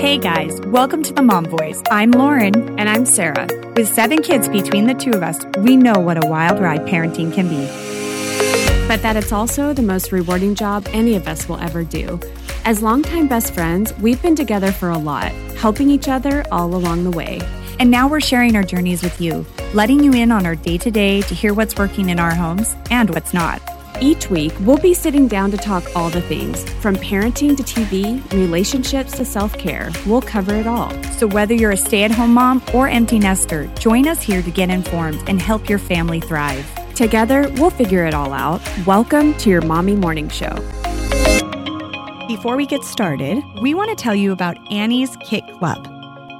Hey guys, welcome to the Mom Voice. I'm Lauren. And I'm Sarah. With seven kids between the two of us, we know what a wild ride parenting can be. But that it's also the most rewarding job any of us will ever do. As longtime best friends, we've been together for a lot, helping each other all along the way. And now we're sharing our journeys with you, letting you in on our day to day to hear what's working in our homes and what's not. Each week, we'll be sitting down to talk all the things from parenting to TV, relationships to self care. We'll cover it all. So, whether you're a stay at home mom or empty nester, join us here to get informed and help your family thrive. Together, we'll figure it all out. Welcome to your Mommy Morning Show. Before we get started, we want to tell you about Annie's Kit Club.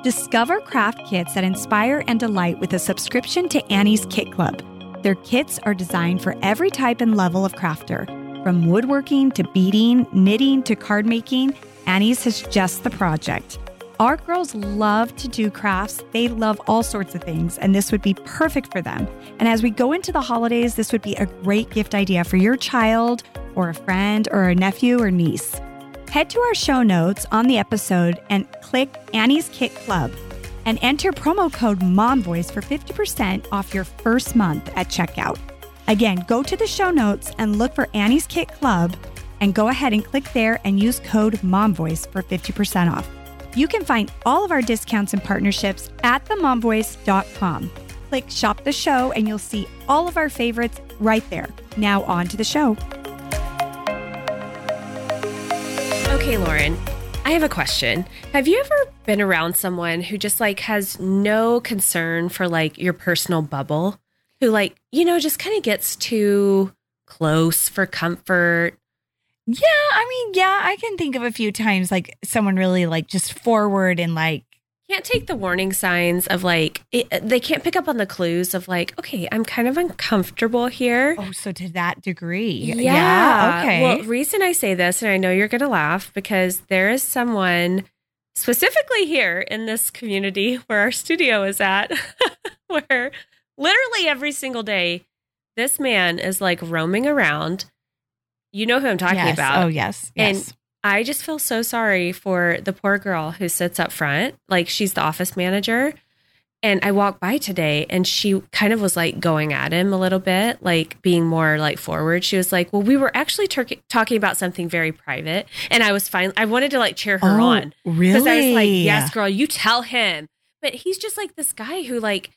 Discover craft kits that inspire and delight with a subscription to Annie's Kit Club. Their kits are designed for every type and level of crafter, from woodworking to beading, knitting to card making. Annie's has just the project. Our girls love to do crafts. They love all sorts of things, and this would be perfect for them. And as we go into the holidays, this would be a great gift idea for your child or a friend or a nephew or niece. Head to our show notes on the episode and click Annie's Kit Club and enter promo code MOMVOICE for 50% off your first month at checkout. Again, go to the show notes and look for Annie's Kit Club and go ahead and click there and use code MOMVOICE for 50% off. You can find all of our discounts and partnerships at themomvoice.com. Click Shop the Show and you'll see all of our favorites right there. Now, on to the show. Okay, Lauren, I have a question. Have you ever been around someone who just like has no concern for like your personal bubble? Who like, you know, just kind of gets too close for comfort? Yeah, I mean, yeah, I can think of a few times like someone really like just forward and like Can't take the warning signs of like, it, they can't pick up on the clues of like, okay, I'm kind of uncomfortable here. oh, so to that degree. Yeah. okay. Well, reason I say this, and I know you're to laugh because there is someone specifically here in this community where our studio is at, where literally every single day, this man is like roaming around. You know who I'm talking yes. about. Oh, yes. And Yes. I just feel so sorry for the poor girl who sits up front. Like she's the office manager. And I walked by today and she kind of was like going at him a little bit, like being more like forward. She was like, Well, we were actually tur- talking about something very private. And I was fine. I wanted to like cheer her Oh, on. really? Because I was like, Yes, girl, you tell him. But he's just like this guy who like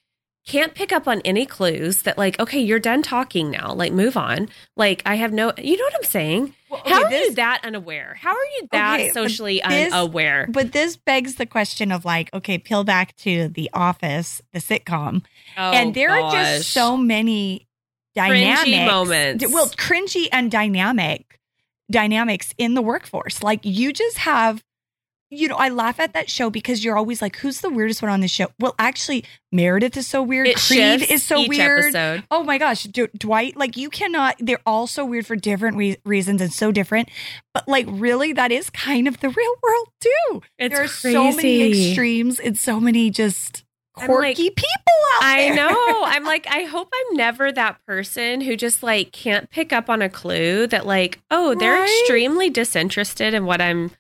can't pick up on any clues that like, okay, you're done talking now. Like, move on. Like, I have no, you know what I'm saying? How are you that unaware? How are you that Okay, but socially this- unaware? But this begs the question of like, okay, peel back to The Office, the sitcom, Oh, and there are just so many dynamic moments. Well, cringy and dynamic dynamics in the workforce. Like you just have, you know, I laugh at that show because you're always like, who's the weirdest one on the show? Well, actually, Meredith is so weird. It Creed is so weird. episode. Oh my gosh, D- Dwight, like you cannot, they're all so weird for different re- reasons and so different. But like, really, that is kind of the real world too. It's there are so many extremes and so many just quirky like- people out I there. I know. I'm like, I hope I'm never that person who just like can't pick up on a clue that like, oh, they're Right? extremely disinterested in what I'm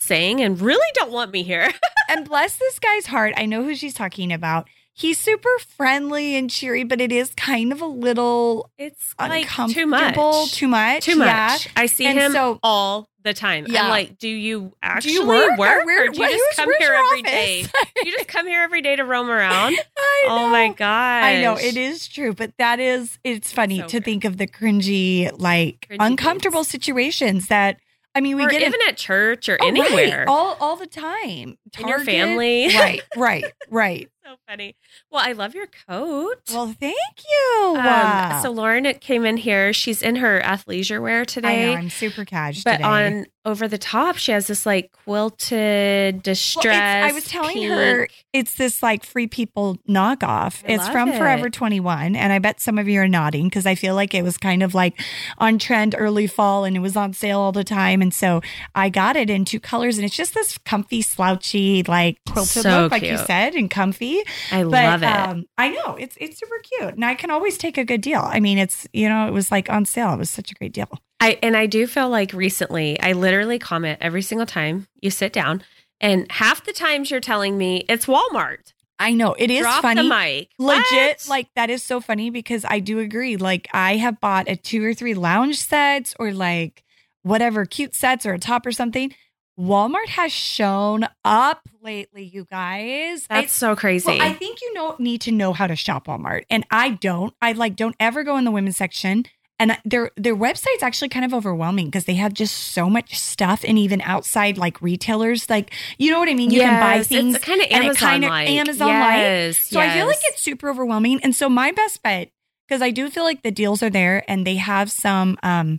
saying and really don't want me here. and bless this guy's heart. I know who she's talking about. He's super friendly and cheery, but it is kind of a little It's like uncomfortable. too much. Too much. Too much. Yeah. I see And him so- all the time. Yeah. I'm like, do you actually Do you work? work, Or where- or do you what- just come here every day? office? you just come here every day to roam around. I Oh my god! I know it is true, but that is it's funny So to weird. think of the cringy, like Cringy uncomfortable situations that I mean we or get even at church or Oh, right. anywhere. all all the time. In your Target. family. right, right, right. so funny. Well, I love your coat. Well, thank you. Um, so Lauren came in here. She's in her athleisure wear I today, know I'm super casual, but today. on over the top, she has this like quilted distress. Well, I was telling her it's this like free people knockoff. I it's from it. Forever 21. And I bet some of you are nodding because I feel like it was kind of like on trend early fall and it was on sale all the time. And so I got it in two colors and it's just this comfy, slouchy, like quilted So look, like you said, and comfy. I But love it. Um, I know it's it's super cute. And I can always take a good deal. I mean, it's you know, it was like on sale. It was such a great deal. I and I do feel like recently, I literally comment every single time you sit down And half the times you're telling me it's Walmart. I know it is Drop funny. the mic. Legit, What? like that is so funny because I do agree. Like I have bought a two or three lounge sets or like whatever cute sets or a top or something. Walmart has shown up lately, you guys. that's It's- so crazy. well, I think you know need to know how to shop Walmart, and I don't. I like don't ever go in the women's section, and their their website's actually kind of overwhelming because they have just so much stuff, and even outside like retailers, like you know what I mean. You can buy things, It's kind of Amazon like. Amazon-like. Yes, so I feel like it's super overwhelming. And so my best bet, because I do feel like the deals are there and they have some um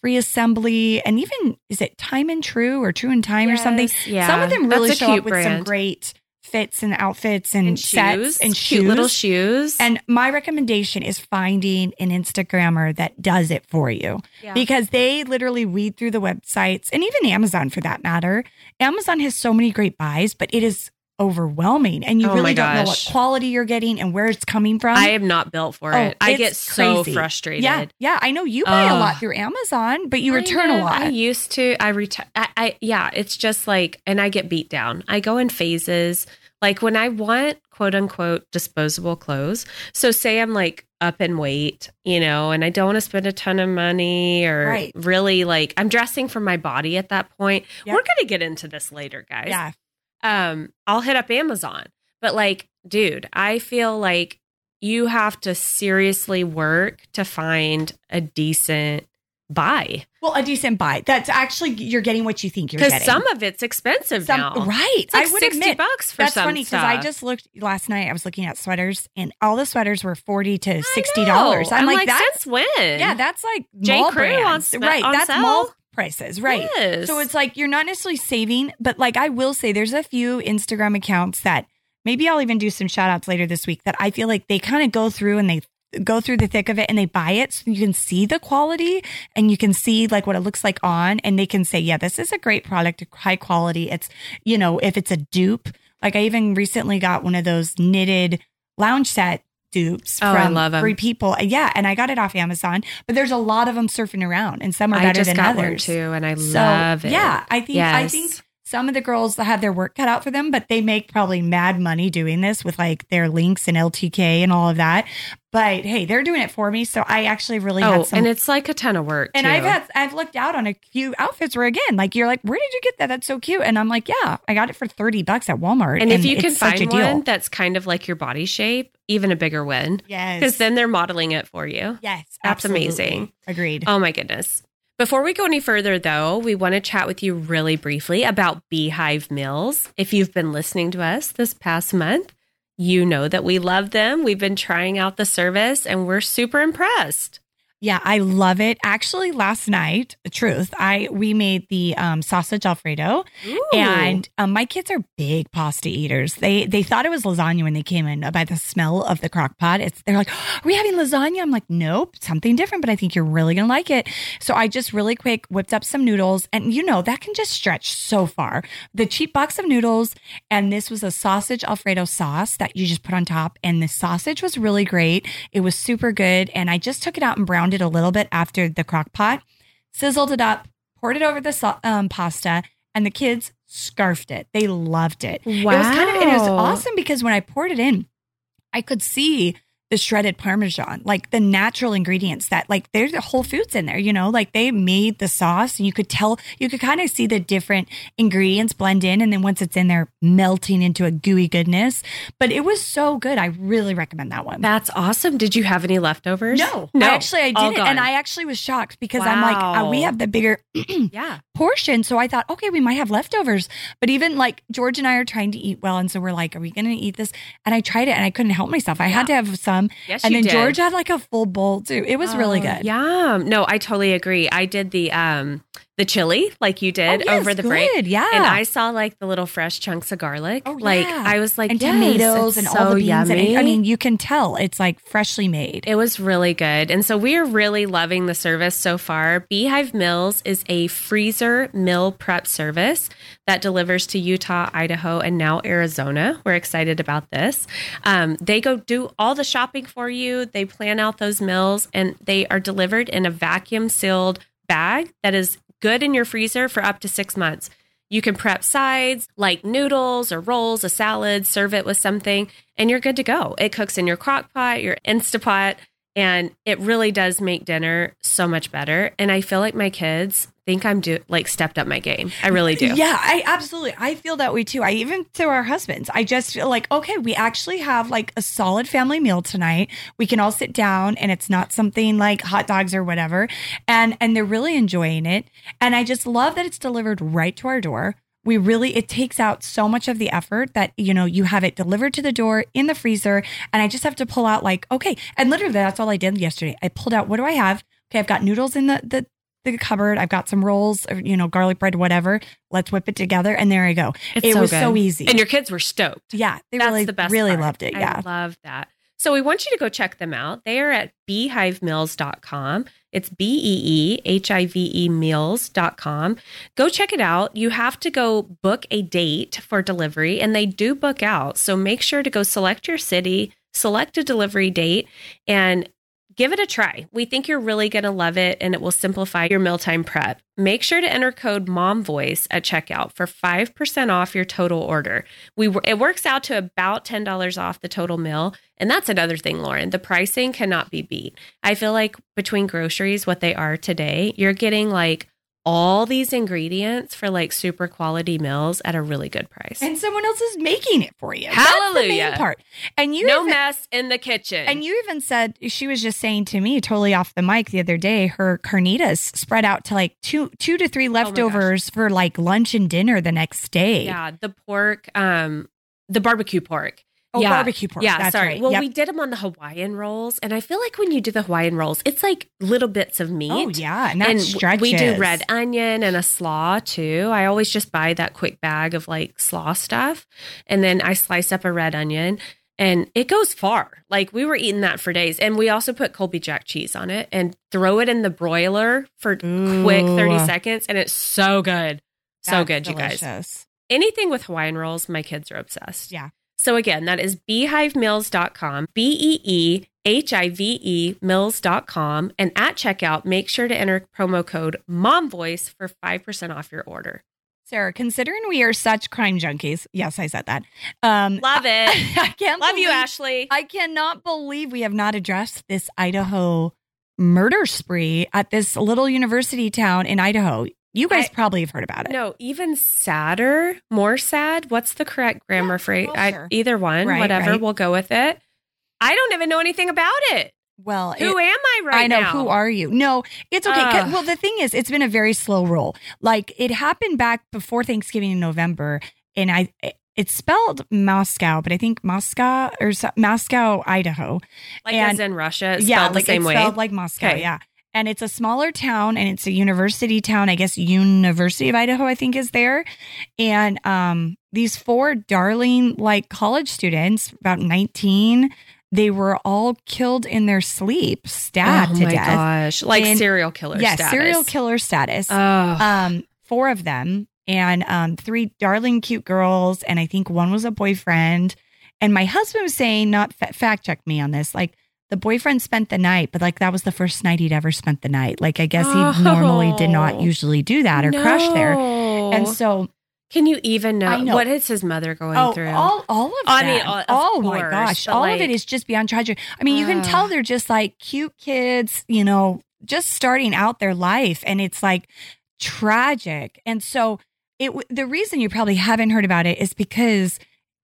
free assembly and even is it time and true or true and time or something. Yeah. Some of them really show cute up with some great fits and outfits and, and sets shoes and cute little shoes. And my recommendation is finding an Instagrammer that does it for you Yeah. because they literally weed through the websites and even Amazon for that matter. Amazon has so many great buys, but it is overwhelming and you Oh really don't know what quality you're getting and where it's coming from. I am not built for Oh, it. I get so crazy. frustrated. Yeah, yeah, I know you buy a lot through Amazon, but you I return know. a lot. I used to. I return. I, I yeah. It's just like, and I get beat down. I go in phases. Like when I want quote unquote disposable clothes. So say I'm like up in weight, you know, and I don't want to spend a ton of money or Right. really like I'm dressing for my body at that point. Yep. We're gonna get into this later, guys. yeah, um, I'll hit up Amazon. But like, dude, I feel like you have to seriously work to find a decent buy well, a decent buy. That's actually you're getting what you think you're getting. because some of it's expensive Some- now. right? It's like I would sixty admit bucks for that's some funny because. I just looked last night. I was looking at sweaters, and all the sweaters were forty to sixty dollars. I'm, like, that's since when? yeah, that's like J. mall Crew on right? on that's sale? mall prices, right? Yes. So it's like you're not necessarily saving, but like I will say there's a few Instagram accounts that maybe I'll even do some shout outs later this week that I feel like they kind of go through and they go through the thick of it and they buy it so you can see the quality and you can see like what it looks like on and they can say, yeah, this is a great product, high quality. It's, you know, if it's a dupe, like I even recently got one of those knitted lounge set dupes Oh, I from love 'em. Free People. Yeah, and I got it off Amazon, but there's a lot of them surfing around and some are I better just than got others. too, and I So, love it. Yeah, I think I think some of the girls have their work cut out for them, but they make probably mad money doing this with like their links and LTK and all of that. But hey, they're doing it for me, so I actually really Oh, had some. and it's like a ton of work. and too. I've had I've looked out on a few outfits where again, like you're like, where did you get that? That's so cute. And I'm like, yeah, I got it for thirty bucks at Walmart. and if you can find one that's kind of like your body shape, even a bigger win, yes, because then they're modeling it for you. yes, That's absolutely. amazing. Agreed. Oh my goodness. Before we go any further, though, we want to chat with you really briefly about Beehive Meals. If you've been listening to us this past month, you know that we love them. We've been trying out the service and we're super impressed. Yeah, I love it. Actually, last night, truth, I we made the um, sausage alfredo, Ooh. and um, my kids are big pasta eaters. They they thought it was lasagna when they came in by the smell of the crock pot. It's they're like, "Are we having lasagna?" I'm like, "Nope, something different." But I think you're really gonna like it. So I just really quick whipped up some noodles, and you know that can just stretch so far. The cheap box of noodles, and this was a sausage alfredo sauce that you just put on top, and the sausage was really great. It was super good, and I just took it out and browned it a little bit after the crock pot, sizzled it up, poured it over the um, pasta, and the kids scarfed it. They loved it. It was kind of it was awesome because when I poured it in, I could see the shredded parmesan, like the natural ingredients that like there's the whole foods in there, you know, like they made the sauce and you could tell you could kind of see the different ingredients blend in and then once it's in there melting into a gooey goodness. But it was so good. I really recommend that one. That's awesome. Did you have any leftovers? no, no. I actually I didn't, and. I actually was shocked because I'm like, uh, we have the bigger yeah. portion. So I thought, okay, we might have leftovers. But even like George and I are trying to eat well. And so we're like, are we going to eat this? And I tried it and I couldn't help myself. I had to have some. Yes, and then did. George had like a full bowl too. It was really Oh, good. Yum. No, I totally agree. I did the um the chili like you Oh, did yes, over the break. Yeah. And I saw like the little fresh chunks of garlic. Oh, Like. I was like, and yes, tomatoes and so all the beans. And. I mean, you can tell it's like freshly made. It was really good. And so we are really loving the service so far. Beehive Meals is a freezer meal prep service that delivers to Utah, Idaho, and now Arizona. We're excited about this. Um, they go do all the shopping for you, they plan out those meals, and they are delivered in a vacuum sealed bag that is good in your freezer for up to six months. You can prep sides like noodles or rolls, a salad, serve it with something, and you're good to go. It cooks in your crock pot, your Instapot, and it really does make dinner so much better. And I feel like my kids think I'm do like stepped up my game. I really do. Yeah, I absolutely. I feel that way too. I even to our husbands. I just feel like okay, we actually have like a solid family meal tonight. We can all sit down and it's not something like hot dogs or whatever. And and they're really enjoying it. And I just love that it's delivered right to our door. We really it takes out so much of the effort that you know you have it delivered to the door in the freezer and I just have to pull out like okay, and literally that's all I did yesterday. I pulled out what do I have? Okay, I've got noodles in the the the cupboard. I've got some rolls, or, you know, garlic bread, whatever. Let's whip it together, and there I go. It's it so was good. so easy. And your kids were stoked. yeah, they That's really, the best really part. loved it. Yeah, I love that. So we want you to go check them out. They are at beehivemeals.com. It's B E E H I V E meals.com. Go check it out. You have to go book a date for delivery, and they do book out. So make sure to go select your city, select a delivery date, and give it a try. We think you're really going to love it and it will simplify your mealtime prep. Make sure to enter code MOMVOICE at checkout for 5% off your total order. We it works out to about $10 off the total meal, and that's another thing, Lauren. The pricing cannot be beat. I feel like between groceries what they are today, you're getting like all these ingredients for like super quality meals at a really good price. and someone else is making it for you. Hallelujah. part. And you no even, mess in the kitchen. And you even said she was just saying to me, totally off the mic the other day, her carnitas spread out to like two, two to three leftovers for like lunch and dinner the next day. Yeah, the pork, um, the barbecue pork. Oh, yeah. barbecue pork. Yeah, That's sorry. right. Well, Yep. we did them on the Hawaiian rolls, and I feel like when you do the Hawaiian rolls, it's like little bits of meat. Oh yeah, and and stretches. we do red onion and a slaw too. I always just buy that quick bag of like slaw stuff, and then I slice up a red onion, and it goes far. Like we were eating that for days, and we also put Colby Jack cheese on it and throw it in the broiler for quick thirty seconds, and it's so good, so That's good, you guys anything with Hawaiian rolls, my kids are obsessed. Yeah. So again, that is beehivemeals.com, B E E H I V E meals.com. And at checkout, make sure to enter promo code MOMVOICE for 5% off your order. Sarah, considering we are such crime junkies, yes, I said that. Um, Love it. I, can't Love you, Ashley. I cannot believe we have not addressed this Idaho murder spree at this little university town in Idaho. You guys I- probably have heard about it. No, even sadder, more sad. What's the correct grammar Yeah, phrase? well, I- either one, Right, whatever. right. We'll go with it. I don't even know anything about it. Well, Who it- am I right I know. now? Who are you? No, it's okay. Ugh. well, the thing is, it's been a very slow roll. Like it happened back before Thanksgiving in November, and I. Eh, it's spelled Moscow, but I think Moscow or so- Moscow, Idaho. Like and- as in Russia, it's yeah, spelled like the same it's way. spelled like Moscow. Okay. Yeah, and it's a smaller town, and it's a university town. I guess University of Idaho, I think, is there. And um, these four darling, like college students, about nineteen, they were all killed in their sleep, stabbed oh to my death. gosh. Like And- serial killer Yeah, status. serial killer status. Oh. um, four of them, and um, three darling, cute girls, and I think one was a boyfriend. And my husband was saying, not fa- fact check me on this, like the boyfriend spent the night, but like that was the first night he'd ever spent the night. Like I guess he normally did not Oh. usually do that or crash there. And so, can you even know, know. what is his mother going oh, through? all all of I that. mean, uh, of oh my gosh, all of it is just beyond tragic. I mean, you can tell they're just like cute kids, you know, just starting out their life, and it's like tragic. And so, it the reason you probably haven't heard about it is because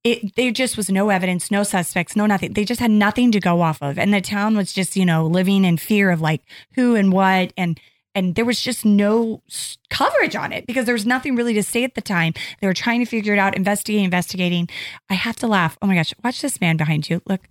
it there just was no evidence, no suspects, no nothing. They just had nothing to go off of, and the town was just you know living in fear of like who and what and. And there was just no coverage on it because there was nothing really to say at the time. They were trying to figure it out, investigating, investigating. I have to laugh. Oh my gosh, watch this man behind you. Look,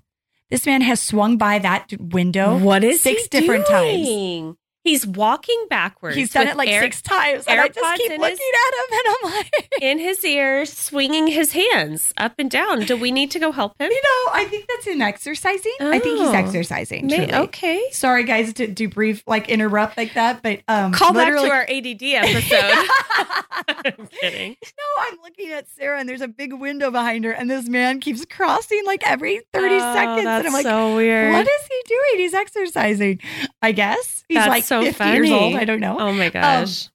this man has swung by that window. what is six he different times. He's walking backwards. He's done it like air- six times, and I just keep looking his- at him, and I'm like, in his ears, swinging his hands up and down. Do we need to go help him? you know, I think that's him exercising. I think he's Oh. exercising. May- truly. okay. Sorry, guys, to do brief like interrupt like that, but um, Call literally- back to our ADD episode. I'm kidding. No, I'm looking at Sarah, and there's a big window behind her, and this man keeps crossing like every 30 Oh, seconds, That's and I'm like, so weird. what is he doing? He's exercising. I guess he's That's like so 50 years old. I don't know. Oh my gosh.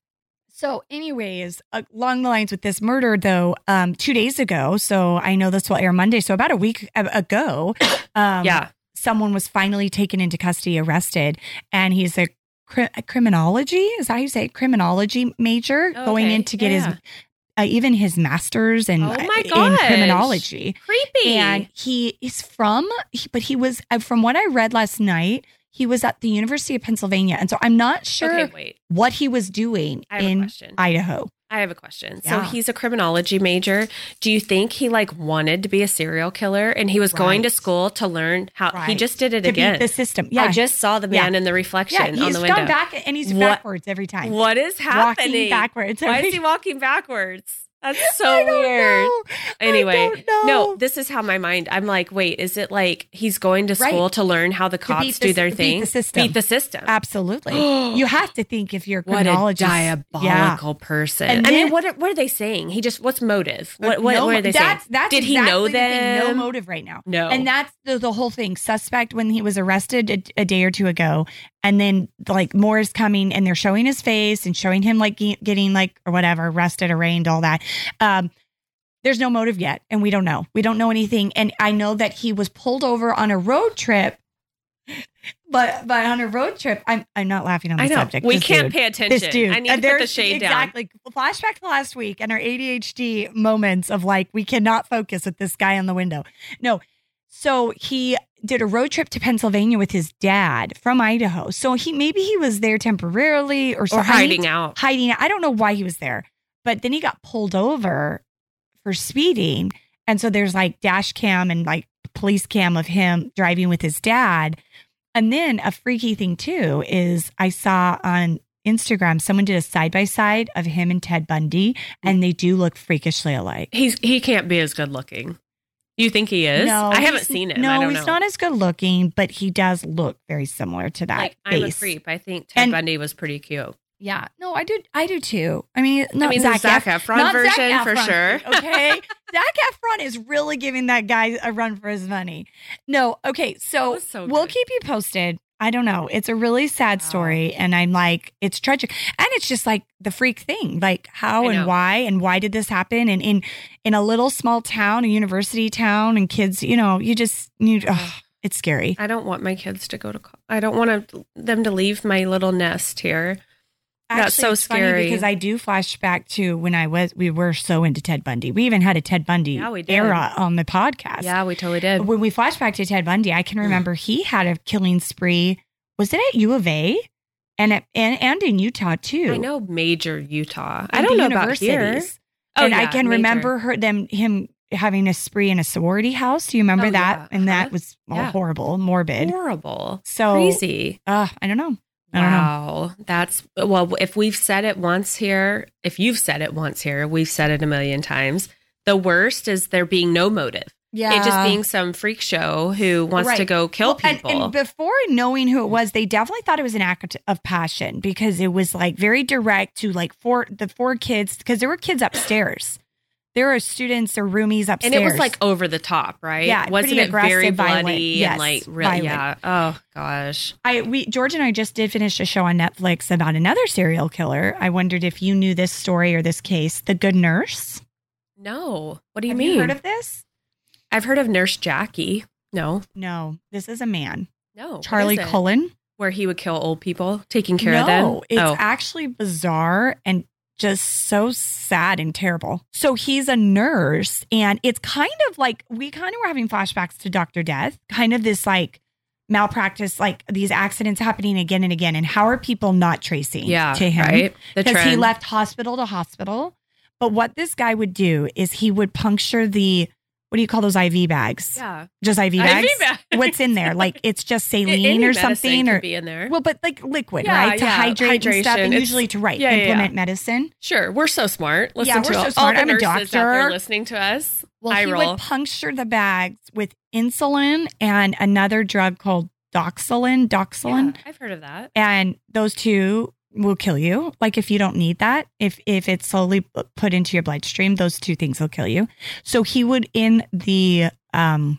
So, anyways, uh, along the lines with this murder, though, um, two days ago, so I know this will air Monday. So, about a week ago, um, yeah. someone was finally taken into custody, arrested, and he's a, cri- a criminology. Is that how you say it? criminology major going in to get yeah. his uh, even his master's in Oh my in criminology. Creepy. And he is from, he- but he was uh, from what I read last night. He was at the University of Pennsylvania, and so I'm not sure okay, what he was doing I have a in. Idaho. I have a question. So he's a criminology major. Do you think he like wanted to be a serial killer and he was going to school to learn how he just did it to again? beat the system. Yeah, I just saw the man Yeah. in the yeah. reflection He's on the window. gone back and he's What- backwards every time. What is happening? Walking backwards. Why is he walking backwards? That's so weird. know. Anyway, know. no, this is how my mind. I'm like, wait, is it like he's going to Right. school to learn how the cops beat do their thing? beat the system. Beat the system. Absolutely. you have to think if you're a What a criminologist. Yeah. diabolical person! And I mean, then- what are, what are they saying? He just what's motive? Uh, what what, No, what are they that's, saying? That's Did he know exactly the thing. them? No motive right now. No. And that's the, the whole thing. Suspect when he was arrested a, a day or two ago, and then like more is coming, and they're showing his face and showing him like getting like or whatever arrested, arraigned, all that. Um, there's no motive yet, and we don't know. We don't know anything. And I know that he was pulled over on a road trip. But but on a road trip, I'm I'm not laughing on the I know subject. we This can't dude. pay attention. This dude. I need Uh, to put the shade down. exactly. Flashback to last week and our ADHD moments of like, we cannot focus with this guy on the window. No. So he did a road trip to Pennsylvania with his dad from Idaho. So he maybe he was there temporarily or, Or hiding out. Hiding out. I don't know why he was there. But then he got pulled over for speeding. And so there's like dash cam and like police cam of him driving with his dad. And then a freaky thing too is I saw on Instagram someone did a side by side of him and Ted Bundy, and mm. they do look freakishly alike. He's he can't be as good looking. You think he is? No, I haven't seen him. No, I don't he's know. not as good looking, but he does look very similar to that. like I'm a creep. I think Ted And- Bundy was pretty cute. Yeah, no, I do. I do too. I mean, not I mean, Zac Zac Ef- Efron not Zac version for sure. Okay, Zac Efron is really giving that guy a run for his money. No, okay, so, so we'll keep you posted. I don't know. It's a really sad story, and I'm like, it's tragic, and it's just like the freak thing, like how and why and why did this happen? And in in a little small town, a university town, and kids, you know, you just you, ugh, it's scary. I don't want my kids to go to. I don't want to, them to leave my little nest here. That's so it's funny scary. because I do flashback to when I was we were so into Ted Bundy. We even had a Ted Bundy Yeah, era on the podcast. Yeah, we totally did. When we flash back to Ted Bundy, I can remember he had a killing spree. Was it at U of A? And at, and and in Utah too. I know major Utah. I don't know about here. Oh, and I can major. remember her them him having a spree in a sorority house. Do you remember Oh, that? yeah. And that was all Yeah. horrible, morbid. horrible, So crazy. Uh, I don't know. I don't know. Wow, that's well. If we've said it once here, if you've said it once here, we've said it a million times. The worst is there being no motive. Yeah. It just being some freak show who wants to go kill Well, and- people. And, before knowing who it was, they definitely thought it was an act of passion because it was like very direct to like four the four kids because there were kids upstairs. There were students or roomies upstairs, and it was like over the top, right? Yeah, wasn't it very aggressive, bloody violent. Yes, and like really violent. Yeah. Oh gosh. I we George and I just did finish a show on Netflix about another serial killer. I wondered if you knew this story or this case, The Good Nurse. No. What do you Have mean? you heard of this? I've heard of Nurse Jackie. No. No, this is a man, No. Charlie? Cullen. where he would kill old people, taking care no, of them. No. It's oh, actually bizarre and just so sad and terrible. So he's a nurse, and it's kind of like we kind of were having flashbacks to Dr. Death, kind of this like malpractice, like these accidents happening again and again. And how are people not tracing yeah, to him? right. Because he left hospital to hospital. But what this guy would do is he would puncture the, what do you call those IV bags? Yeah, Just IV bags? IV bags. What's in there? Like it's just Any saline or something or be in there. well, but like liquid, Yeah, right? To yeah, hydrate and stuff, hydration. and It's- usually to right yeah, implement medicine. sure, we're so smart. Listen Yeah, to we're so all, smart. all I'm a nurses out there doctor. listening to us. Well, I he roll. would puncture the bags with insulin and another drug called doxylin. Doxylin. I've heard of that. and those two will kill you. Like if you don't need that, if if it's slowly put into your bloodstream, those two things will kill you. So he would in the um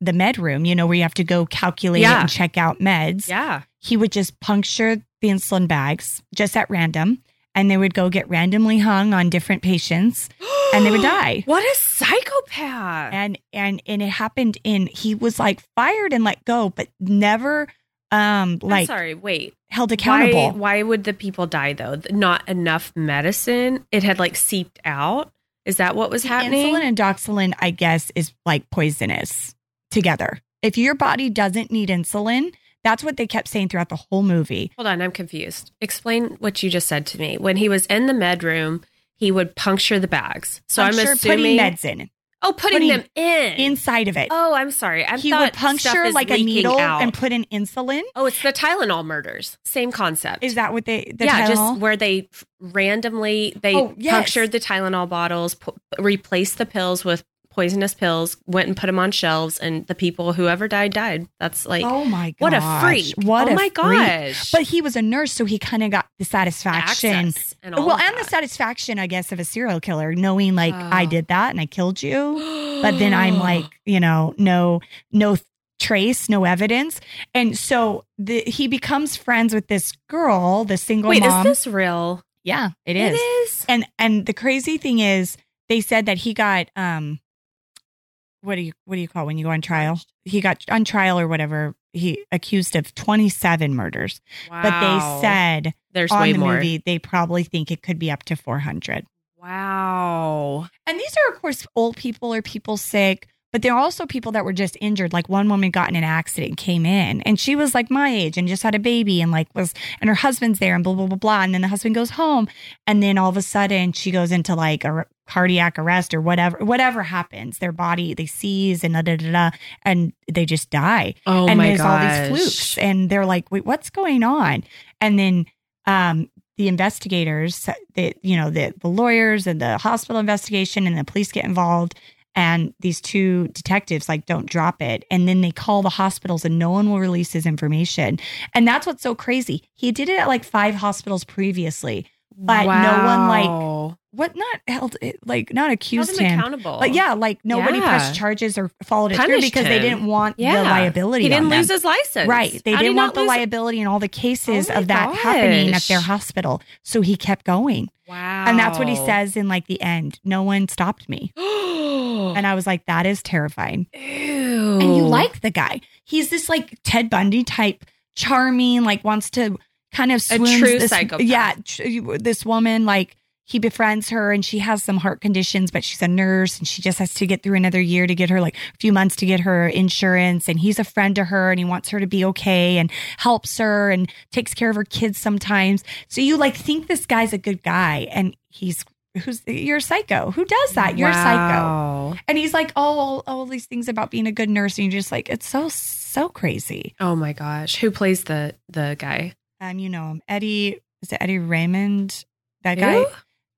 the med room, you know, where you have to go calculate Yeah. and check out meds. Yeah, he would just puncture the insulin bags just at random and they would go get randomly hung on different patients and they would die. What a psychopath. And and and it happened in he was like fired and let go, but never um I'm like sorry, wait. Held accountable. Why, why would the people die though? Not enough medicine. It had like seeped out. Is that what was happening? Insulin and doxylin, I guess, is like poisonous together. If your body doesn't need insulin, that's what they kept saying throughout the whole movie. Hold on, I'm confused. Explain what you just said to me. When he was in the med room, he would puncture the bags. So I'm assuming putting meds in Oh, putting, putting them in. inside of it. Oh, I'm sorry. I he thought would puncture like a needle out. and put in insulin. Oh, it's the Tylenol murders. Same concept. Is that what they? The yeah, Tylenol? just where they randomly they Oh, yes. punctured the Tylenol bottles, pu- replaced the pills with poisonous pills, went and put them on shelves, and the people whoever died died. That's like oh my god! what a freak! What oh a my freak. gosh! But he was a nurse, so he kind of got the satisfaction. And well, and the satisfaction, I guess, of a serial killer, knowing like Oh. I did that and I killed you, but then I'm like, you know, no, no trace, no evidence, and so the, he becomes friends with this girl, the single wait, mom. is this real? yeah, it is. It is. And and the crazy thing is, they said that he got um, what do you what do you call when you go on trial? He got on trial or whatever. He accused of twenty seven murders, Wow. but they said there's on way the more. movie they probably think it could be up to four hundred. Wow. And these are, of course, old people or people sick, but there are also people that were just injured. Like one woman got in an accident, and came in, and she was like my age and just had a baby and like was, and her husband's there and blah, blah, blah, blah. And then the husband goes home. And then all of a sudden she goes into like a cardiac arrest or whatever, whatever happens. Their body, they seize and da, da, da, da, and they just die Oh and my there's all these flukes and they're like wait what's going on and then um the investigators the you know the the lawyers and the hospital investigation and the police get involved and these two detectives like don't drop it. And then they call the hospitals and no one will release his information. And that's what's so crazy. He did it at like five hospitals previously but no one, like, Wow. What not held eh, like not accused him him accountable. but yeah like nobody Yeah. pressed charges or followed it through because they didn't want Yeah. the liability He didn't lose his license. Right. They How didn't want the liability in all the cases Oh of that happening at their hospital. So he kept going. Wow. And that's what he says in like the end. No one stopped me. and I was like, that is terrifying. Ew. And you like the guy. He's this like Ted Bundy type, charming, like wants to kind of A swoons true this, psychopath. Yeah. tr- This woman, like, he befriends her and she has some heart conditions, but she's a nurse and she just has to get through another year to get her like a few months to get her insurance. And he's a friend to her and he wants her to be okay and helps her and takes care of her kids sometimes. So you like think this guy's a good guy and he's who's you're a psycho. Who does that? You're a psycho. And he's like, oh, all, all these things about being a good nurse. And you're just like, it's so, so crazy. Oh my gosh. Who plays the the guy? Um, you know him. Eddie, is it Eddie Raymond? That Who? guy?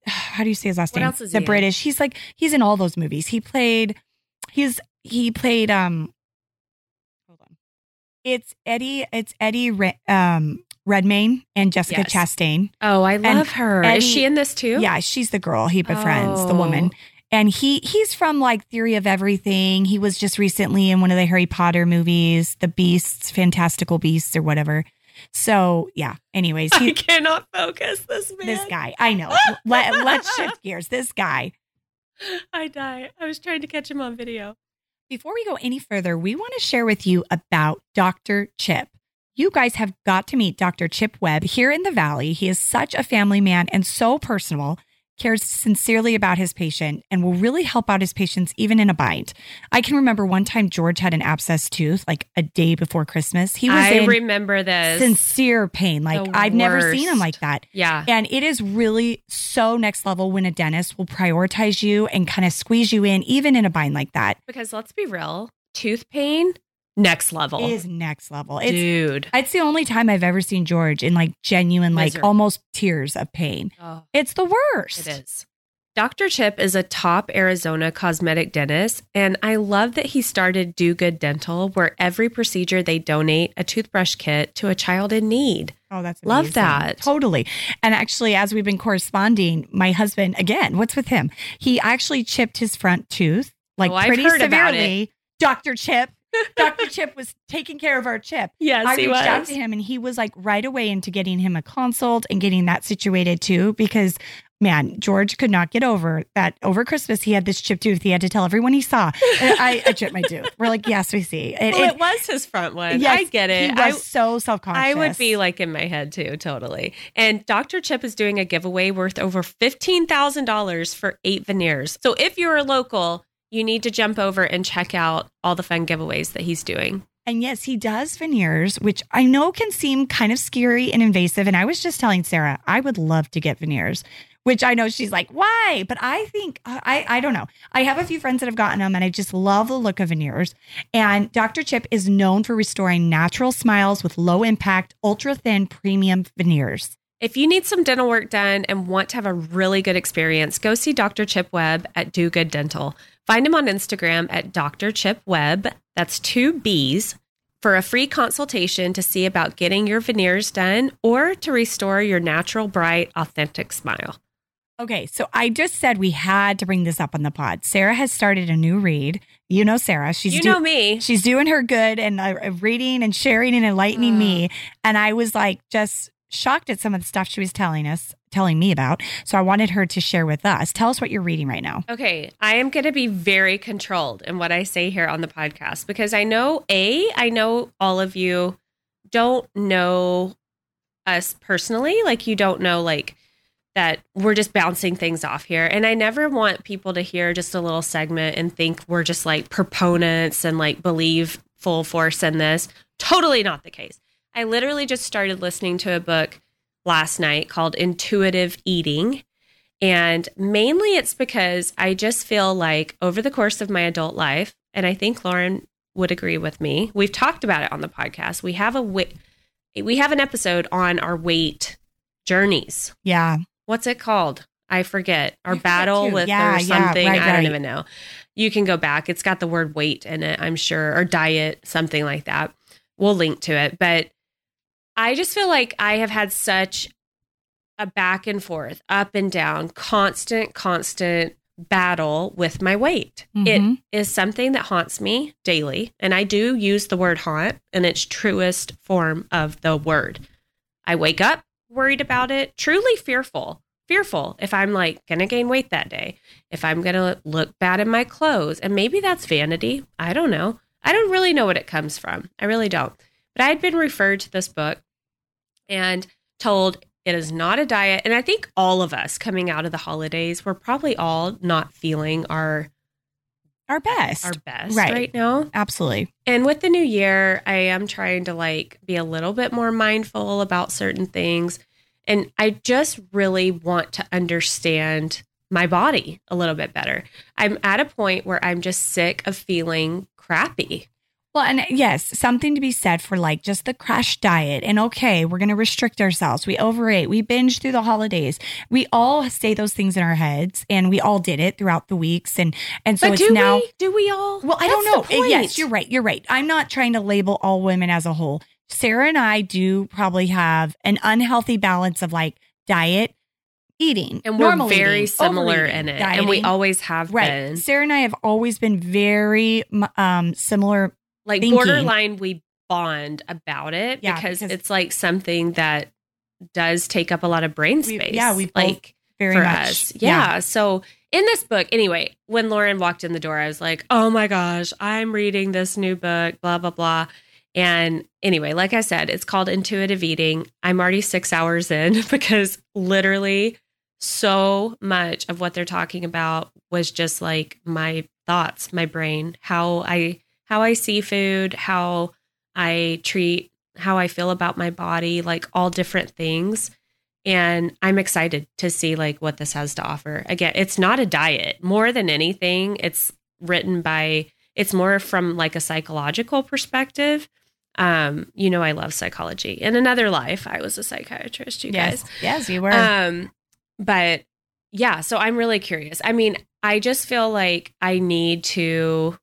How do you say his last What name? else is the he in? British. He's like, he's in all those movies. He played, he's, he played, um, hold on. It's Eddie, it's Eddie, Re- um, Redmayne and Jessica Yes. Chastain. Oh, I love her. Eddie- Is she in this too? Yeah, she's the girl he befriends, the Oh. woman. And he he's from like Theory of Everything. He was just recently in one of the Harry Potter movies, The Beasts, Fantastical Beasts or whatever. So, yeah. Anyways, I he cannot focus this man. this guy. I know. Let, let's shift gears. This guy. I die. I was trying to catch him on video. Before we go any further, we want to share with you about Dr. Chip. You guys have got to meet Dr. Chip Webb here in the Valley. He is such a family man and so personal, cares sincerely about his patient, and will really help out his patients even in a bind. I can remember one time George had an abscessed tooth like a day before Christmas. He was I in remember this. sincere pain. Like The I've never seen him like that. yeah. And it is really so next level when a dentist will prioritize you and kind of squeeze you in, even in a bind like that. Because let's be real, tooth pain, next level. Is next level. It's Dude. it's the only time I've ever seen George in like genuine, like almost tears of pain. Oh, It's the worst. it is. Dr. Chip is a top Arizona cosmetic dentist, and I love that he started Do Good Dental, where every procedure they donate a toothbrush kit to a child in need. Oh, that's Love that. Totally. And actually, as we've been corresponding, my husband, again, what's with him? He actually chipped his front tooth, like Oh, pretty severely. Dr. Chip Dr. Chip was taking care of our Chip. Yes, I he reached out to him and he was like right away into getting him a consult and getting that situated too because man, George could not get over that over Christmas he had this chipped tooth. He had to tell everyone he saw. I, I chipped my tooth. We're like, yes, we see. It, well, it- it was his front one. yes, I get it. He was I, so self conscious. I would be like in my head too, totally. And Dr. Chip is doing a giveaway worth over $15,000 for eight veneers. So if you're a local, you need to jump over and check out all the fun giveaways that he's doing. And yes, he does veneers, which I know can seem kind of scary and invasive. And I was just telling Sarah, I would love to get veneers, which I know she's like, why? But I think, I, I don't know. I have a few friends that have gotten them and I just love the look of veneers. And Dr. Chip is known for restoring natural smiles with low impact, ultra thin premium veneers. If you need some dental work done and want to have a really good experience, go see Dr. Chip Webb at Do Good Dental. Find him on Instagram at Dr. Chip Webb. That's two B's for a free consultation to see about getting your veneers done or to restore your natural, bright, authentic smile. Okay, so I just said we had to bring this up on the pod. Sarah has started a new read. You know Sarah. She's you do- know me. she's doing her good and uh, reading and sharing and enlightening Uh. me. And I was like just shocked at some of the stuff she was telling us, telling me about. So I wanted her to share with us. Tell us what you're reading right now. Okay, I am going to be very controlled in what I say here on the podcast because I know A, I know all of you don't know us personally. Like, you don't know, like, that we're just bouncing things off here. And I never want people to hear just a little segment and think we're just like proponents and like believe full force in this. Totally not the case. I literally just started listening to a book last night called Intuitive Eating. And mainly it's because I just feel like over the course of my adult life, and I think Lauren would agree with me. We've talked about it on the podcast. We have a we have an episode on our weight journeys. Yeah. What's it called? I forget. Our I battle too. with Yeah, or yeah, something. right, I don't right. even know. You can go back. It's got the word weight in it, I'm sure, or diet, something like that. We'll link to it. But I just feel like I have had such a back and forth, up and down, constant, constant battle with my weight. It Mhm. is something that haunts me daily. And I do use the word haunt in its truest form of the word. I wake up worried about it, truly fearful. Fearful if I'm like going to gain weight that day, if I'm going to look bad in my clothes. And maybe that's vanity. I don't know. I don't really know what it comes from. I really don't. But I had been referred to this book and told it is not a diet. And I think all of us coming out of the holidays, we're probably all not feeling our Our best. our best Right. right now. Absolutely. And with the new year, I am trying to like be a little bit more mindful about certain things. And I just really want to understand my body a little bit better. I'm at a point where I'm just sick of feeling crappy. Well, and yes, something to be said for like just the crash diet. And okay, we're going to restrict ourselves. We overate. We binge through the holidays. We all say those things in our heads, and we all did it throughout the weeks. And and so but it's do now. we? Do we all? Well, I don't know. the. Yes, you're right. You're right. I'm not trying to label all women as a whole. Sarah and I do probably have an unhealthy balance of like diet, eating, And we're normal very eating, similar in it. And we always have right. been. Sarah and I have always been very um similar. Like thinking. borderline we bond about it Yeah, because, because- it's like something that does take up a lot of brain We- space. yeah, we like Very for much. us. Yeah. So in this book, anyway, when Lauren walked in the door, I was like, oh my gosh, I'm reading this new book, blah, blah, blah. And anyway, like I said, it's called Intuitive Eating. I'm already six hours in because literally so much of what they're talking about was just like my thoughts, my brain, how I how I see food, how I treat, how I feel about my body, like all different things. And I'm excited to see like what this has to offer. Again, it's not a diet. More than anything, it's written by it's more from like a psychological perspective. Um, you know, I love psychology. In another life, I was a psychiatrist, you yes, guys. yes, you were. Um, but yeah, so I'm really curious. I mean, I just feel like I need to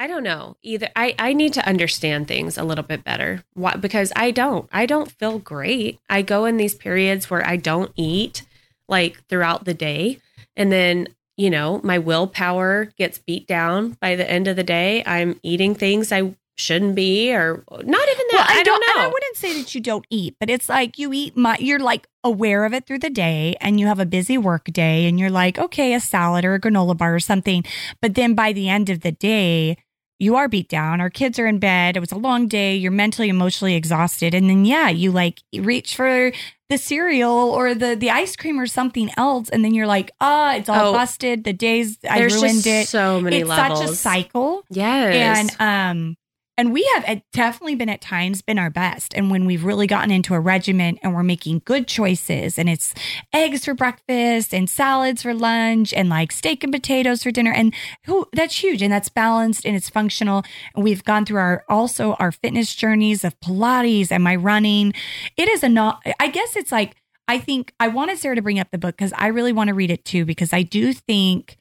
I don't know. Either I I need to understand things a little bit better. Why because I don't. I don't feel great. I go in these periods where I don't eat like throughout the day and then you know, my willpower gets beat down by the end of the day. I'm eating things I shouldn't be or not even that. Well, I, don't, know. I wouldn't say that you don't eat, but it's like you eat my you're like aware of it through the day and you have a busy work day and you're like, okay, a salad or a granola bar or something. But then by the end of the day, you are beat down. Our kids are in bed. It was a long day. You're mentally, emotionally exhausted. And then yeah, you like reach for the cereal or the the ice cream or something else. And then you're like, ah, it's all Oh. busted. The days I ruined just it. so many it's levels. such a cycle. Yes. And um and we have uh, definitely been at times been our best. And when we've really gotten into a regimen and we're making good choices and it's eggs for breakfast and salads for lunch and like steak and potatoes for dinner. And who that's huge and that's balanced and it's functional. And we've gone through our also our fitness journeys of Pilates and my running. It is a not I guess it's like I think I wanted Sarah to bring up the book because I really want to read it too, because I do think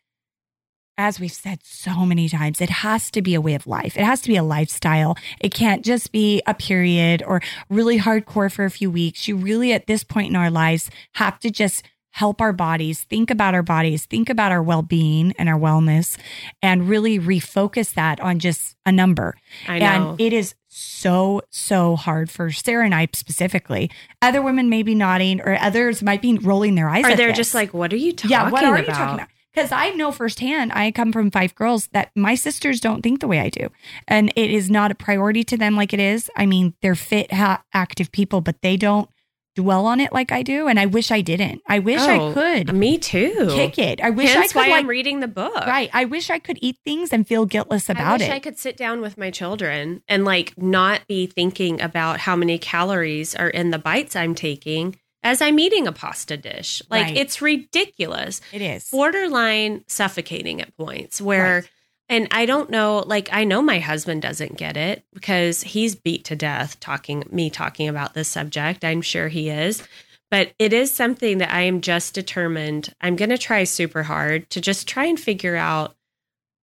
as we've said so many times, it has to be a way of life. It has to be a lifestyle. It can't just be a period or really hardcore for a few weeks. You really, at this point in our lives, have to just help our bodies, think about our bodies, think about our well being and our wellness, and really refocus that on just a number. I know. And it is so, so hard for Sarah and I specifically. Other women may be nodding or others might be rolling their eyes Or they're this. just like, what are you talking Yeah, what are about? you talking about? Because I know firsthand, I come from five girls that my sisters don't think the way I do. And it is not a priority to them like it is. I mean, they're fit, ha- active people, but they don't dwell on it like I do. And I wish I didn't. I wish Oh, I could Me too. kick it. I wish Hence I could, why like, I'm reading the book. right. I wish I could eat things and feel guiltless about it. I wish it. I could sit down with my children and like not be thinking about how many calories are in the bites I'm taking as I'm eating a pasta dish. Like Right. it's ridiculous. it is. Borderline suffocating at points where Right. and I don't know like I know my husband doesn't get it because he's beat to death talking me talking about this subject. I'm sure he is. But it is something that I am just determined. I'm going to try super hard to just try and figure out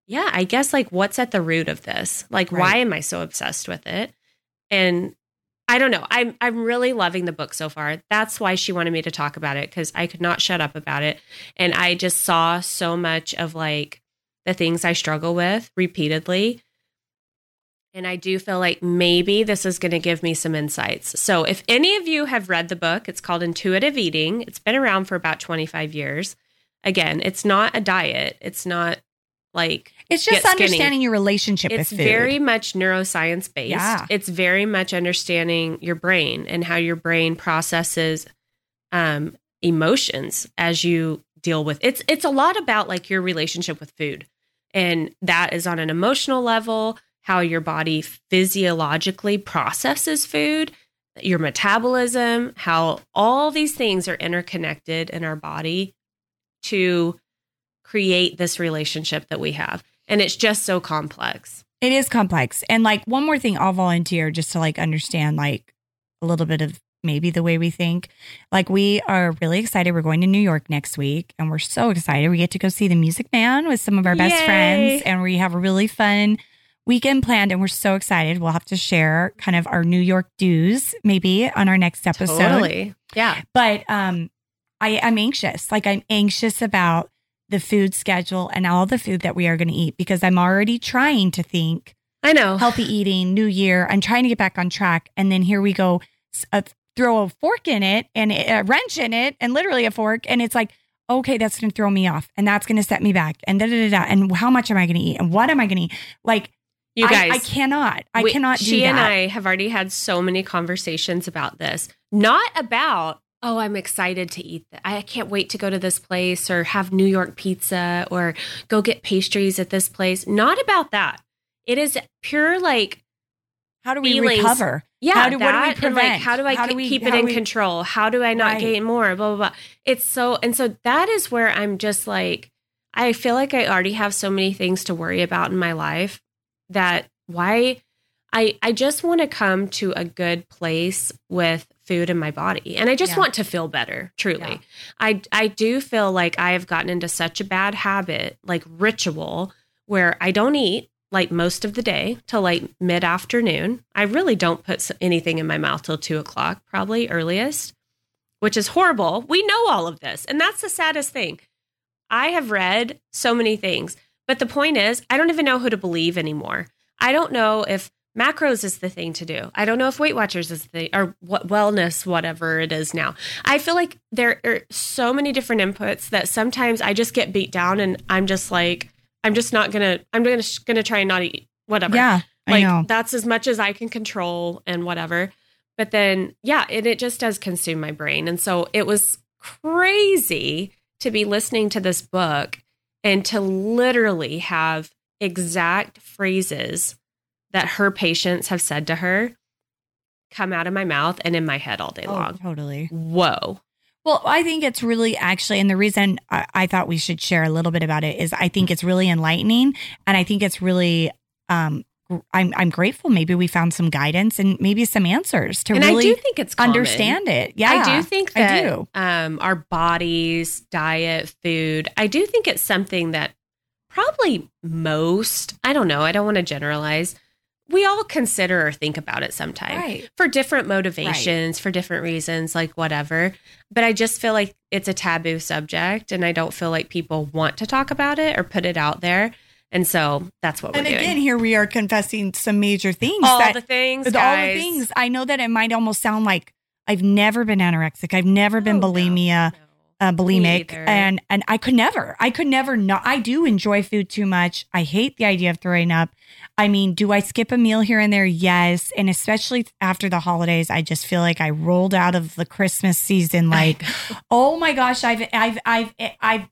yeah, I guess like what's at the root of this? Like why am I so obsessed with it? And I don't know. I'm I'm really loving the book so far. That's why she wanted me to talk about it cuz I could not shut up about it. And I just saw so much of like the things I struggle with repeatedly. And I do feel like maybe this is going to give me some insights. So, if any of you have read the book, it's called Intuitive Eating. It's been around for about 25 years. Again, it's not a diet. It's not like It's just understanding your relationship it's with food. very much neuroscience based. Yeah. It's very much understanding your brain and how your brain processes um, emotions as you deal with it's it's a lot about like your relationship with food. And that is on an emotional level, how your body physiologically processes food, your metabolism, how all these things are interconnected in our body to create this relationship that we have. And it's just so complex. It is complex. And like one more thing, I'll volunteer just to like understand like a little bit of maybe the way we think. Like we are really excited. We're going to New York next week and we're so excited. We get to go see the Music Man with some of our best Yay. friends and we have a really fun weekend planned and we're so excited. We'll have to share kind of our New York dues maybe on our next episode. Totally. Yeah. But um I I'm anxious. Like I'm anxious about the food schedule and all the food that we are going to eat because I'm already trying to think I know. healthy eating, new year. I'm trying to get back on track. And then here we go, uh, throw a fork in it and a wrench in it and literally a fork. And it's like, okay, that's going to throw me off and that's going to set me back. And da da da da. And how much am I going to eat? And what am I going to eat? Like, You guys, I, cannot. I we- cannot do She and I have already had so many conversations about this. Not about, oh, I'm excited to eat that. I can't wait to go to this place or have New York pizza or go get pastries at this place. Not about that. It is pure like, how do we feelings. recover? yeah, How do- what do we that and like, how do I How do we- keep it in we- control? How do I not Right. gain more? Blah, blah, blah. It's so, and so that is where I'm just like, I feel like I already have so many things to worry about in my life that why I I just want to come to a good place with food in my body and I just Yeah. want to feel better truly. Yeah. I I do feel like I have gotten into such a bad habit like ritual where I don't eat like most of the day till like mid afternoon. I really don't put anything in my mouth till two o'clock, probably earliest, which is horrible. We know all of this, and that's the saddest thing. I have read so many things, but the point is, I don't even know who to believe anymore. I don't know if macros is the thing to do. I don't know if Weight Watchers is the or what wellness, whatever it is now. I feel like there are so many different inputs that sometimes I just get beat down, and I'm just like, I'm just not gonna. I'm gonna gonna try and not eat whatever. Yeah, like that's as much as I can control and whatever. But then, yeah, it, it just does consume my brain. And so it was crazy to be listening to this book and to literally have exact phrases that her patients have said to her come out of my mouth and in my head all day Oh, long. totally. Whoa. Well, I think it's really actually, and the reason I, I thought we should share a little bit about it is I think it's really enlightening, and I think it's really, um, I'm I'm grateful. Maybe we found some guidance and maybe some answers to and really I do think it's common. understand it. Yeah, I do think I do. Um, our bodies, diet, food, I do think it's something that probably most, I don't know, I don't want to generalize, we all consider or think about it sometimes Right. for different motivations, for different reasons, like whatever. But I just feel like it's a taboo subject and I don't feel like people want to talk about it or put it out there. And so that's what we're And doing. again, here we are confessing some major things. all that, the things, with all guys. the things. I know that it might almost sound like I've never been anorexic. I've never been Oh, no, bulimia. no. uh, bulimic and and I could never I could never not I do enjoy food too much. I hate the idea of throwing up. I mean, do I skip a meal here and there? Yes, and especially after the holidays, I just feel like I rolled out of the Christmas season like, oh my gosh, I've I've I've I've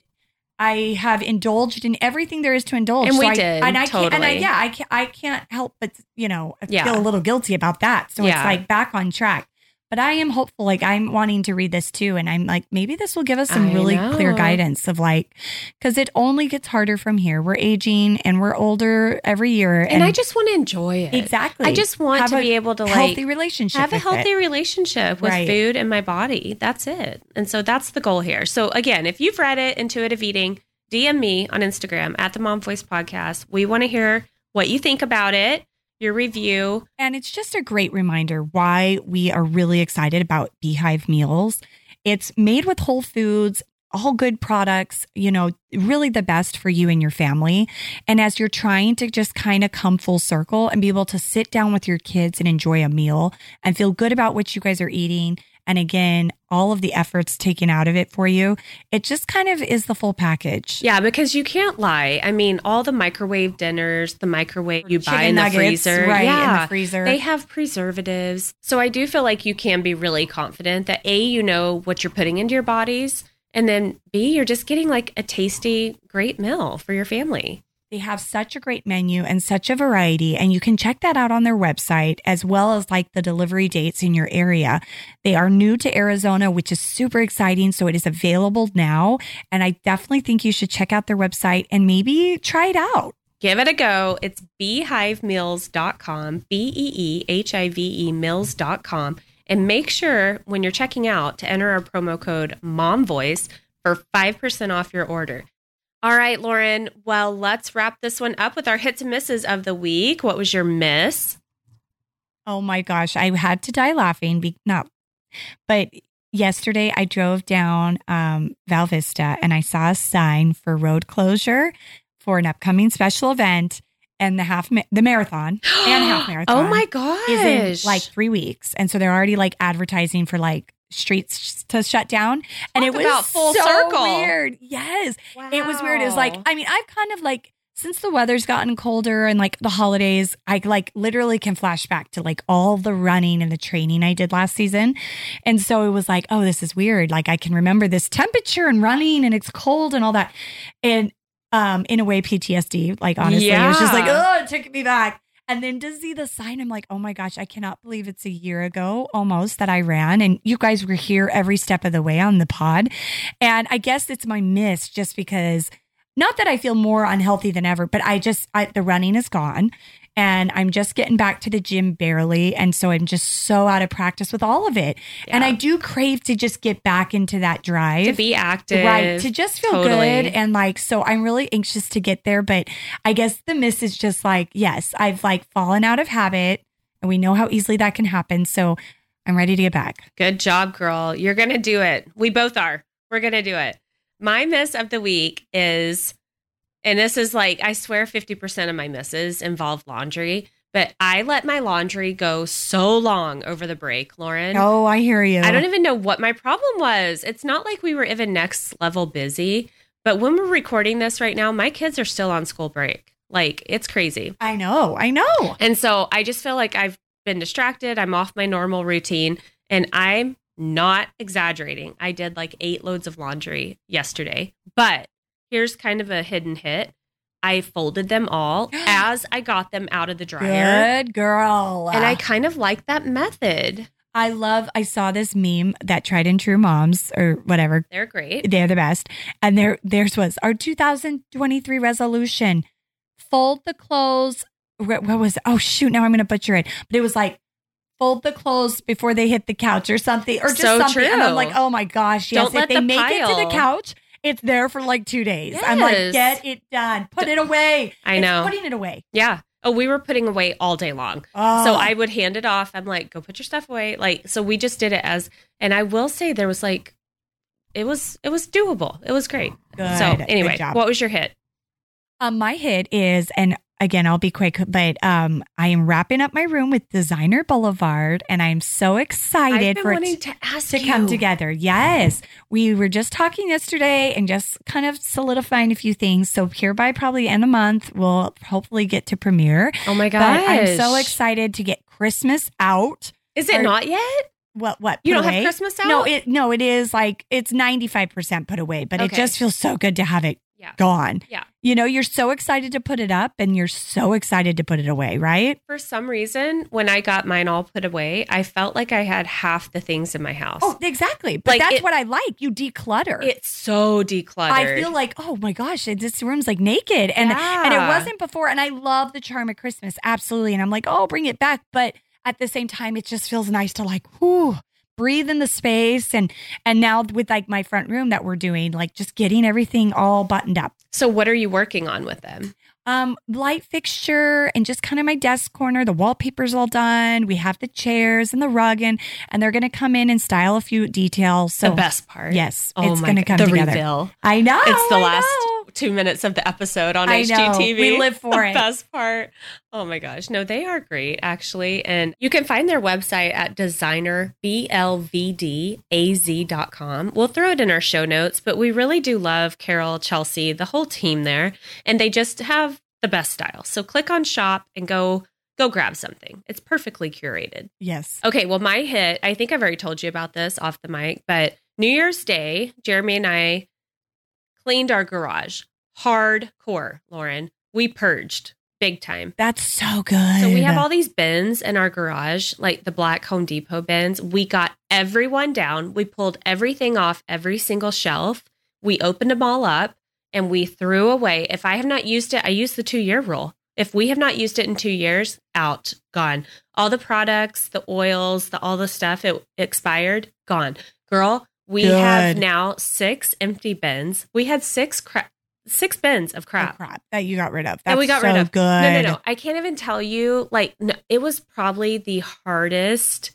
I have indulged in everything there is to indulge, And we I, did, and I can't, and I, totally. yeah, I can't, I can't help but you know Yeah. feel a little guilty about that. So it's like back on track. But I am hopeful. Like I'm wanting to read this too, and I'm like, maybe this will give us some I really clear guidance of like, because it only gets harder from here. We're aging and we're older every year, and, I just want to enjoy it. exactly. I just want Have to be able to like healthy relationship. have a healthy it. relationship with Right. food and my body. That's it. And so that's the goal here. So again, if you've read it, Intuitive Eating, DM me on Instagram at the Mom Voice Podcast. We want to hear what you think about it, your review. And it's just a great reminder why we are really excited about Beehive Meals. It's made with whole foods, all good products, you know, really the best for you and your family. And as you're trying to just kind of come full circle and be able to sit down with your kids and enjoy a meal and feel good about what you guys are eating. And again, all of the efforts taken out of it for you, it just kind of is the full package. Yeah, because you can't lie. I mean, all the microwave dinners, the microwave you buy Chicken in the freezer, right, in the freezer. They have preservatives. So I do feel like you can be really confident that A, you know what you're putting into your bodies, and then B, you're just getting like a tasty, great meal for your family. They have such a great menu and such a variety, and you can check that out on their website as well as like the delivery dates in your area. They are new to Arizona, which is super exciting. So it is available now. And I definitely think you should check out their website and maybe try it out. Give it a go. It's beehivemeals.com, B E E H I V E meals.com. And make sure when you're checking out to enter our promo code MOMVOICE for 5% off your order. All right, Lauren. Well, let's wrap this one up with our hits and misses of the week. What was your miss? Oh my gosh, I had to die laughing. Be- not, but yesterday I drove down um, Val Vista and I saw a sign for road closure for an upcoming special event and the half ma- the marathon and half marathon. Oh my gosh. is in like three weeks, and so they're already like advertising for like streets to shut down, and Talk it was full so circle. weird. Yes, it was weird. It was like I mean, I've kind of like since the weather's gotten colder and like the holidays, I like literally can flash back to like all the running and the training I did last season, and so it was like, oh, this is weird. Like I can remember this temperature and running, and it's cold and all that, and um, in a way, PTSD. Like honestly, it was just like, oh, it took me back. And then to see the sign, I'm like, oh my gosh, I cannot believe it's a year ago almost that I ran. And you guys were here every step of the way on the pod. And I guess it's my miss just because not that I feel more unhealthy than ever, but I just, I, the running is gone. And I'm just getting back to the gym barely. And so I'm just so out of practice with all of it. And I do crave to just get back into that drive to be active. right to just feel Totally. good and like so i'm really anxious to get there but i guess the miss is just like yes i've like fallen out of habit and we know how easily that can happen so i'm ready to get back Good job, girl. You're going to do it. We both are. We're going to do it. my miss of the week is, and this is like, I swear 50% of my misses involve laundry, but I let my laundry go so long over the break, Lauren. Oh, I hear you. I don't even know what my problem was. It's not like we were even next level busy, but when we're recording this right now, my kids are still on school break. Like, it's crazy. I know. I know. And so I just feel like I've been distracted. I'm off my normal routine and I'm not exaggerating. I did like eight loads of laundry yesterday, but here's kind of a hidden hit. I folded them all as I got them out of the dryer. Good girl. And I kind of like that method. I love. I saw this meme that tried and true moms or whatever. They're great. They're the best. And there, theirs was our 2023 resolution: fold the clothes. What, what was? Oh shoot! Now I'm going to butcher it. But it was like fold the clothes before they hit the couch or something, or just So something. And I'm like, oh my gosh, yes. Don't if let they the make it to the couch, it's there for like two days. I'm like, get it done. Put it away. I It's know. putting it away. Yeah. Oh, we were putting away all day long. Oh, So I would hand it off. I'm like, go put your stuff away. Like, so we just did it as, and I will say there was like, it was, it was doable. It was great. Good. So anyway, job. what was your hit? Um, my hit is, and again, I'll be quick, but um, I am wrapping up my room with Designer Boulevard, and I'm so excited for it to, to ask to come together. Yes, we were just talking yesterday and just kind of solidifying a few things. So here by probably end of month, we'll hopefully get to premiere. Oh my god! I'm so excited to get Christmas out. Is it Or- not yet? What? What? You don't away? have Christmas out? No, it no, it is like it's 95 percent put away, but it just feels so good to have it Yeah. gone. Yeah. You know, you're so excited to put it up and you're so excited to put it away, right? For some reason, when I got mine all put away, I felt like I had half the things in my house. Oh, exactly. But Like, that's it- what I like. You declutter. it's so decluttered. I feel like, oh my gosh, this room's like naked. And and it wasn't before. And I love the charm of Christmas. Absolutely. And I'm like, oh, bring it back. But at the same time, it just feels nice to like, whoo, breathe in the space. And and now with like my front room that we're doing, like just getting everything all buttoned up. So, what are you working on with them? Um, light fixture and just kind of my desk corner. The wallpaper's all done. We have the chairs and the rug and and they're gonna come in and style a few details. So the best part. Yes, Oh it's my gonna God. come the together. reveal. I know. It's the I last know. Two minutes of the episode on I know. HGTV. We live for the it. Best part. Oh my gosh. No, they are great actually. And you can find their website at designerblvdaz.com. We'll throw it in our show notes, but we really do love Carol, Chelsea, the whole team there. And they just have the best style. So click on shop and go go grab something. It's perfectly curated. Yes. Okay, well, my hit, I think I've already told you about this off the mic, but New Year's Day, Jeremy and I cleaned our garage hardcore, Lauren. We purged big time. That's so good. So we have all these bins in our garage, like the black Home Depot bins. We got everyone down. We pulled everything off every single shelf. We opened them all up and we threw away. If I have not used it, I use the two year rule. If we have not used it in two years, out, gone. All the products, the oils, the all the stuff, it expired, gone. Girl, we Good. have now six empty bins. We had six crap, six bins of Oh, crap. crap that you got rid of. That's that we got so rid of. Good. No, no, no. I can't even tell you. Like, no, it was probably the hardest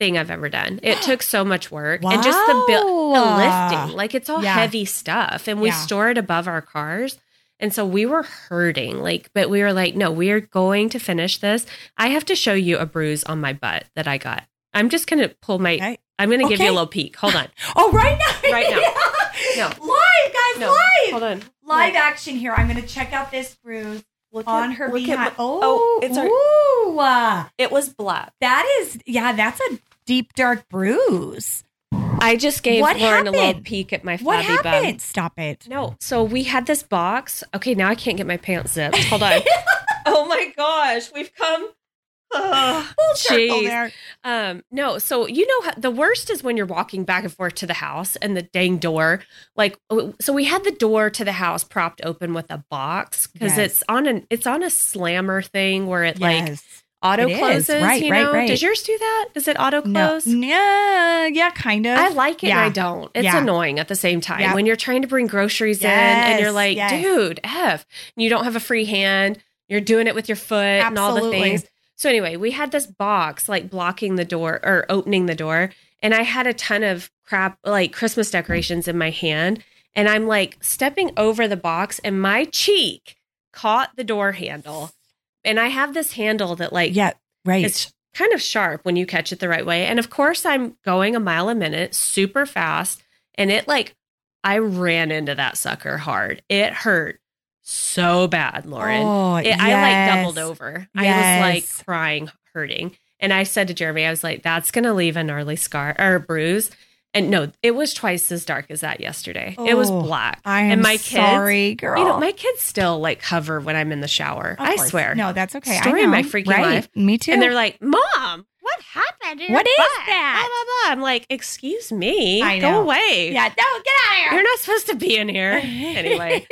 thing I've ever done. It took so much work and just the bu- the lifting. Like, it's all Yeah. heavy stuff, and we Yeah. store it above our cars. And so we were hurting, like, but we were like, no, we are going to finish this. I have to show you a bruise on my butt that I got. I'm just gonna pull my. Okay. I'm gonna give you a little peek. Hold on. Oh, right now. Right now. No. Live, guys, No, live. hold on. Live action here. I'm going to check out this bruise Look on at- her look at behind. my- oh, oh, it's our- ooh. uh, It was black. that is, yeah, that's a deep, dark bruise. I just gave What Lauren a little peek at my What flabby bum. happened? Stop it. No. So we had this box. Okay, now I can't get my pants zipped. Hold on. oh my gosh, we've come. Full jeez. there. Um, no, so you know the worst is when you're walking back and forth to the house and the dang door. Like, oh, so we had the door to the house propped open with a box because Yes. it's on an it's on a slammer thing where it like auto It is. closes. Right, you right, know, right. does yours do that? Does it auto No, close? yeah, yeah, kind of. I like it Yeah. I don't. It's Yeah. annoying at the same time Yeah. when you're trying to bring groceries in and you're like, yes. dude, F, and you don't have a free hand. You're doing it with your foot and all the things. So anyway, we had this box like blocking the door or opening the door, and I had a ton of crap like Christmas decorations in my hand. and I'm like stepping over the box, and my cheek caught the door handle. And I have this handle that, like, Yeah, right. it's kind of sharp when you catch it the right way. And of course, I'm going a mile a minute, super fast. And it, like, I ran into that sucker hard. It hurt so bad, Lauren. Oh, It- I like doubled over. I was like crying, hurting. And I said to Jeremy, I was like, that's going to leave a gnarly scar or a bruise. And no, it was twice as dark as that yesterday. it was Oh, black. I am and my kids, sorry, girl. You know, my kids still like hover when I'm in the shower. Of I course. swear. No, that's okay. Story I of my freaking right. life. Me too. And they're like, Mom, what happened? to your What is butt?" that? Blah, blah, blah. I'm like, Excuse me. I Go know. away. yeah, no, get out of here. You're not supposed to be in here. anyway.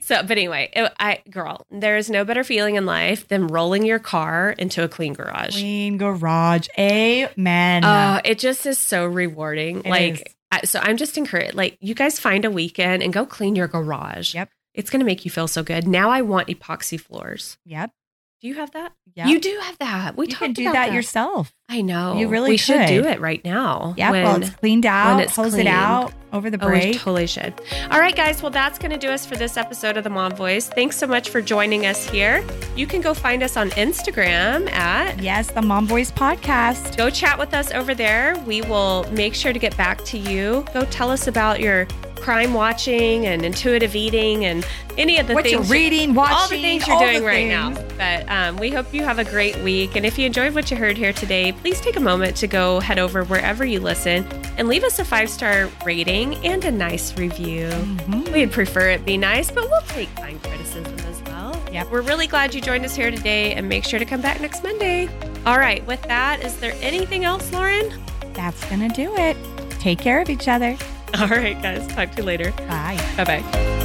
So, but anyway, it, I, girl, there is no better feeling in life than rolling your car into a clean garage. Clean garage. Amen. Oh, it just is so rewarding. It like, is. I, so I'm just encouraged. Like, you guys find a weekend and go clean your garage. Yep. It's going to make you feel so good. Now I want epoxy floors. yep. Do you have that? Yep. You do have that. We you talked can do about that, yourself. I know. You really We should do it right now. Yeah. when- well, it's cleaned out. when it's hose clean. it out over the Oh, we break. totally should. All right, guys. Well, that's going to do us for this episode of the Mom Voice. Thanks so much for joining us here. You can go find us on Instagram at yes, the Mom Voice podcast. go chat with us over there. We will make sure to get back to you. Go tell us about your crime watching and intuitive eating and any of the what things you're reading, watching, all the things you're doing right now. But um, we hope you have a great week. And if you enjoyed what you heard here today, please take a moment to go head over wherever you listen and leave us a five star rating and a nice review. Mhm. We'd prefer it be nice, but we'll take kind criticism as well. Yeah, We're really glad you joined us here today and make sure to come back next Monday. All right, with that, is there anything else, Lauren? That's gonna do it. Take care of each other. All right, guys, talk to you later. Bye. Bye bye.